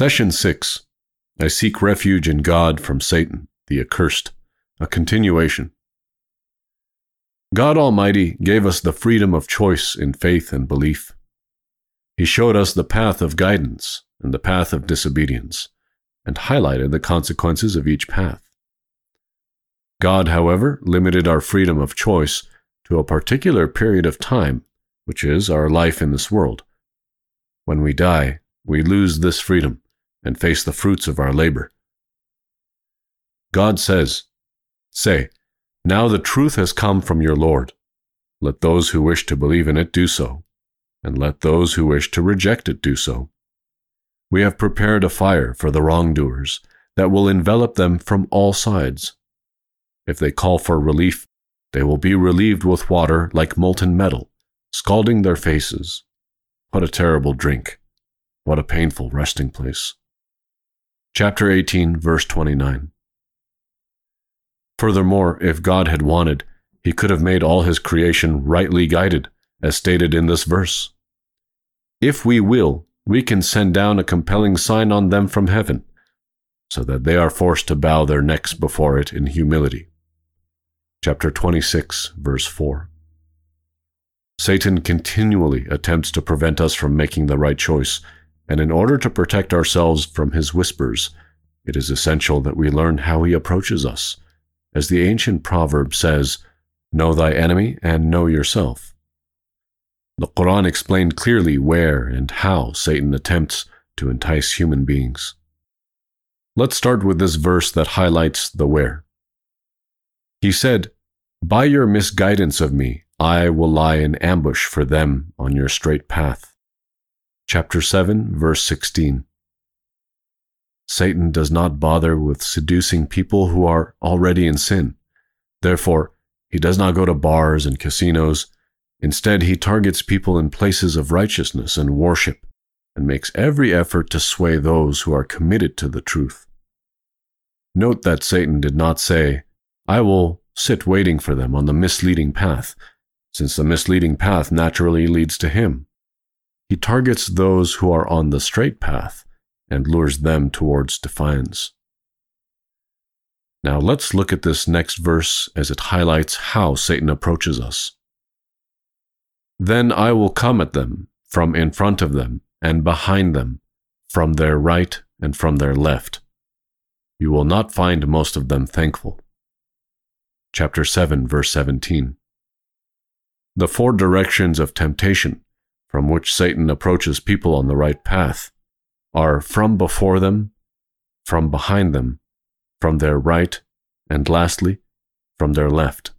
Session 6 I Seek Refuge in God from Satan, the Accursed, a continuation. God Almighty gave us the freedom of choice in faith and belief. He showed us the path of guidance and the path of disobedience, and highlighted the consequences of each path. God, however, limited our freedom of choice to a particular period of time, which is our life in this world. When we die, we lose this freedom and face the fruits of our labor. God says, Say, now the truth has come from your Lord. Let those who wish to believe in it do so, and let those who wish to reject it do so. We have prepared a fire for the wrongdoers that will envelop them from all sides. If they call for relief, they will be relieved with water like molten metal, scalding their faces. What a terrible drink! What a painful resting place. Chapter 18, verse 29. Furthermore, if God had wanted, he could have made all his creation rightly guided, as stated in this verse. If we will, we can send down a compelling sign on them from heaven, so that they are forced to bow their necks before it in humility. Chapter 26, verse 4. Satan continually attempts to prevent us from making the right choice, and in order to protect ourselves from his whispers, it is essential that we learn how he approaches us. As the ancient proverb says, Know thy enemy and know yourself. The Quran explained clearly where and how Satan attempts to entice human beings. Let's start with this verse that highlights the where. He said, By your misguidance of me, I will lie in ambush for them on your straight path. Chapter 7, verse 16. Satan does not bother with seducing people who are already in sin. Therefore, he does not go to bars and casinos Instead, he targets people in places of righteousness and worship and makes every effort to sway those who are committed to the truth. Note that Satan did not say, I will sit waiting for them on the misleading path, since the misleading path naturally leads to him. He targets those who are on the straight path and lures them towards defiance. Now let's look at this next verse as it highlights how Satan approaches us. Then I will come at them from in front of them and behind them, from their right and from their left. You will not find most of them thankful. Chapter 7, verse 17. The four directions of temptation from which Satan approaches people on the right path are from before them, from behind them, from their right, and lastly, from their left.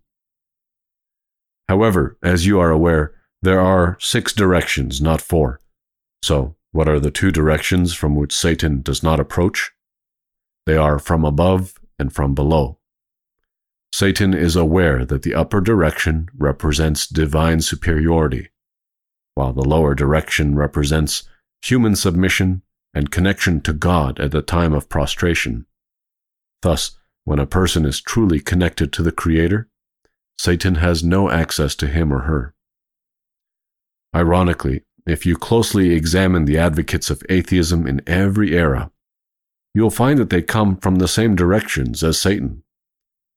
However, as you are aware, there are six directions, not four. So, what are the two directions from which Satan does not approach? They are from above and from below. Satan is aware that the upper direction represents divine superiority, while the lower direction represents human submission and connection to God at the time of prostration. Thus, when a person is truly connected to the Creator, Satan has no access to him or her. Ironically, if you closely examine the advocates of atheism in every era, you'll find that they come from the same directions as Satan.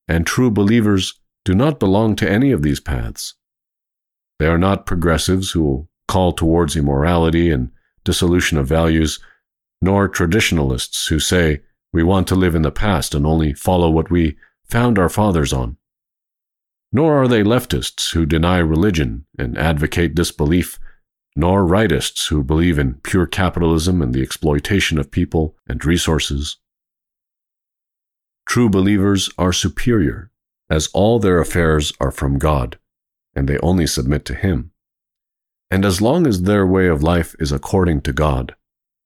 And true believers do not belong to any of these paths. They are not progressives who call towards immorality and dissolution of values, nor traditionalists who say we want to live in the past and only follow what we found our fathers on. Nor are they leftists who deny religion and advocate disbelief, nor rightists who believe in pure capitalism and the exploitation of people and resources. True believers are superior, as all their affairs are from God, and they only submit to Him. And as long as their way of life is according to God,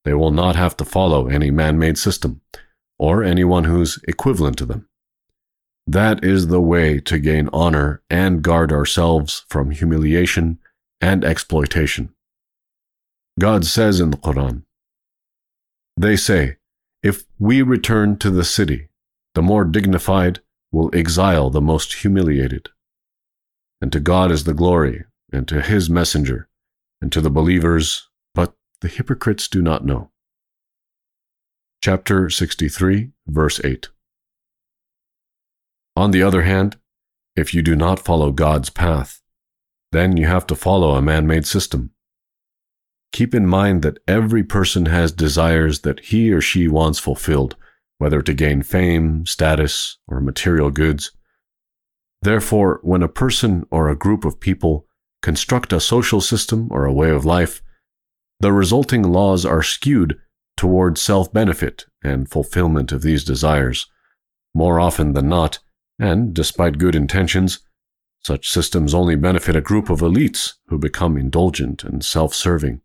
they will not have to follow any man made system, or anyone who's equivalent to them. That is the way to gain honor and guard ourselves from humiliation and exploitation. God says in the Quran, They say, if we return to the city, the more dignified will exile the most humiliated. And to God is the glory, and to his messenger, and to the believers, but the hypocrites do not know. chapter 63, verse 8. On the other hand, if you do not follow God's path, then you have to follow a man made system. Keep in mind that every person has desires that he or she wants fulfilled, whether to gain fame, status, or material goods. Therefore, when a person or a group of people construct a social system or a way of life, the resulting laws are skewed toward self benefit and fulfillment of these desires. More often than not, and despite good intentions, such systems only benefit a group of elites who become indulgent and self serving.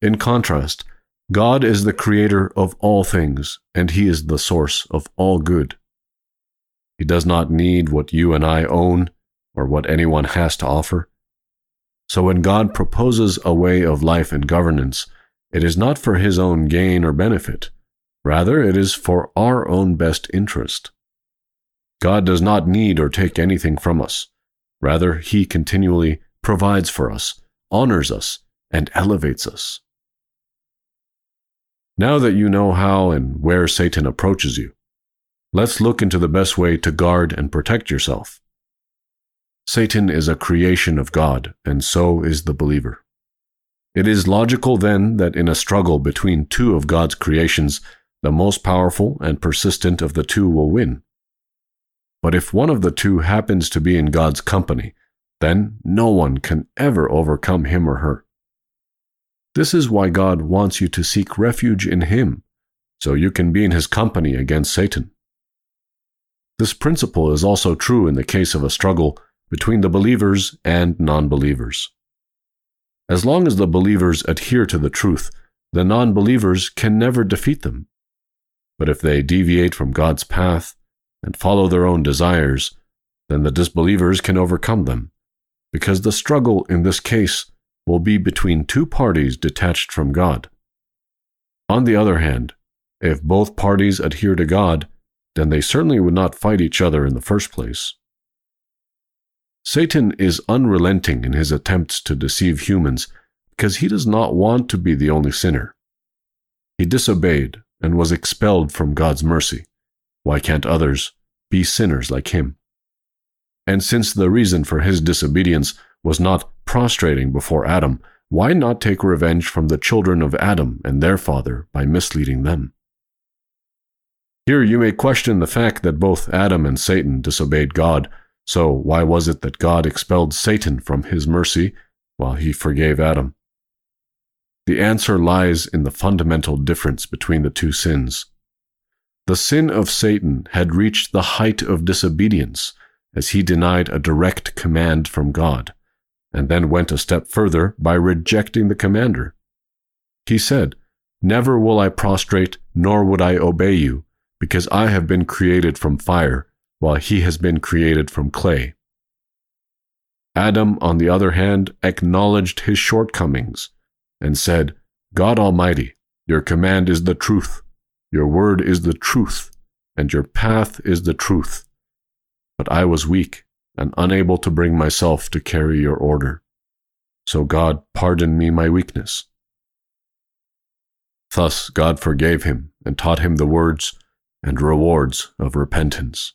In contrast, God is the creator of all things, and He is the source of all good. He does not need what you and I own or what anyone has to offer. So when God proposes a way of life and governance, it is not for His own gain or benefit. Rather, it is for our own best interest. God does not need or take anything from us. Rather, He continually provides for us, honors us, and elevates us. Now that you know how and where Satan approaches you, let's look into the best way to guard and protect yourself. Satan is a creation of God, and so is the believer. It is logical then that in a struggle between two of God's creations, the most powerful and persistent of the two will win. But if one of the two happens to be in God's company, then no one can ever overcome him or her. This is why God wants you to seek refuge in Him, so you can be in His company against Satan. This principle is also true in the case of a struggle between the believers and non believers. As long as the believers adhere to the truth, the non believers can never defeat them. But if they deviate from God's path, and follow their own desires, then the disbelievers can overcome them, because the struggle in this case will be between two parties detached from God. On the other hand, if both parties adhere to God, then they certainly would not fight each other in the first place. Satan is unrelenting in his attempts to deceive humans because he does not want to be the only sinner. He disobeyed and was expelled from God's mercy. Why can't others be sinners like him? And since the reason for his disobedience was not prostrating before Adam, why not take revenge from the children of Adam and their father by misleading them? Here you may question the fact that both Adam and Satan disobeyed God, so why was it that God expelled Satan from his mercy while he forgave Adam? The answer lies in the fundamental difference between the two sins. The sin of Satan had reached the height of disobedience as he denied a direct command from God, and then went a step further by rejecting the commander. He said, Never will I prostrate, nor would I obey you, because I have been created from fire, while he has been created from clay. Adam, on the other hand, acknowledged his shortcomings and said, God Almighty, your command is the truth. Your word is the truth, and your path is the truth. But I was weak and unable to bring myself to carry your order. So God pardoned me my weakness. Thus God forgave him and taught him the words and rewards of repentance.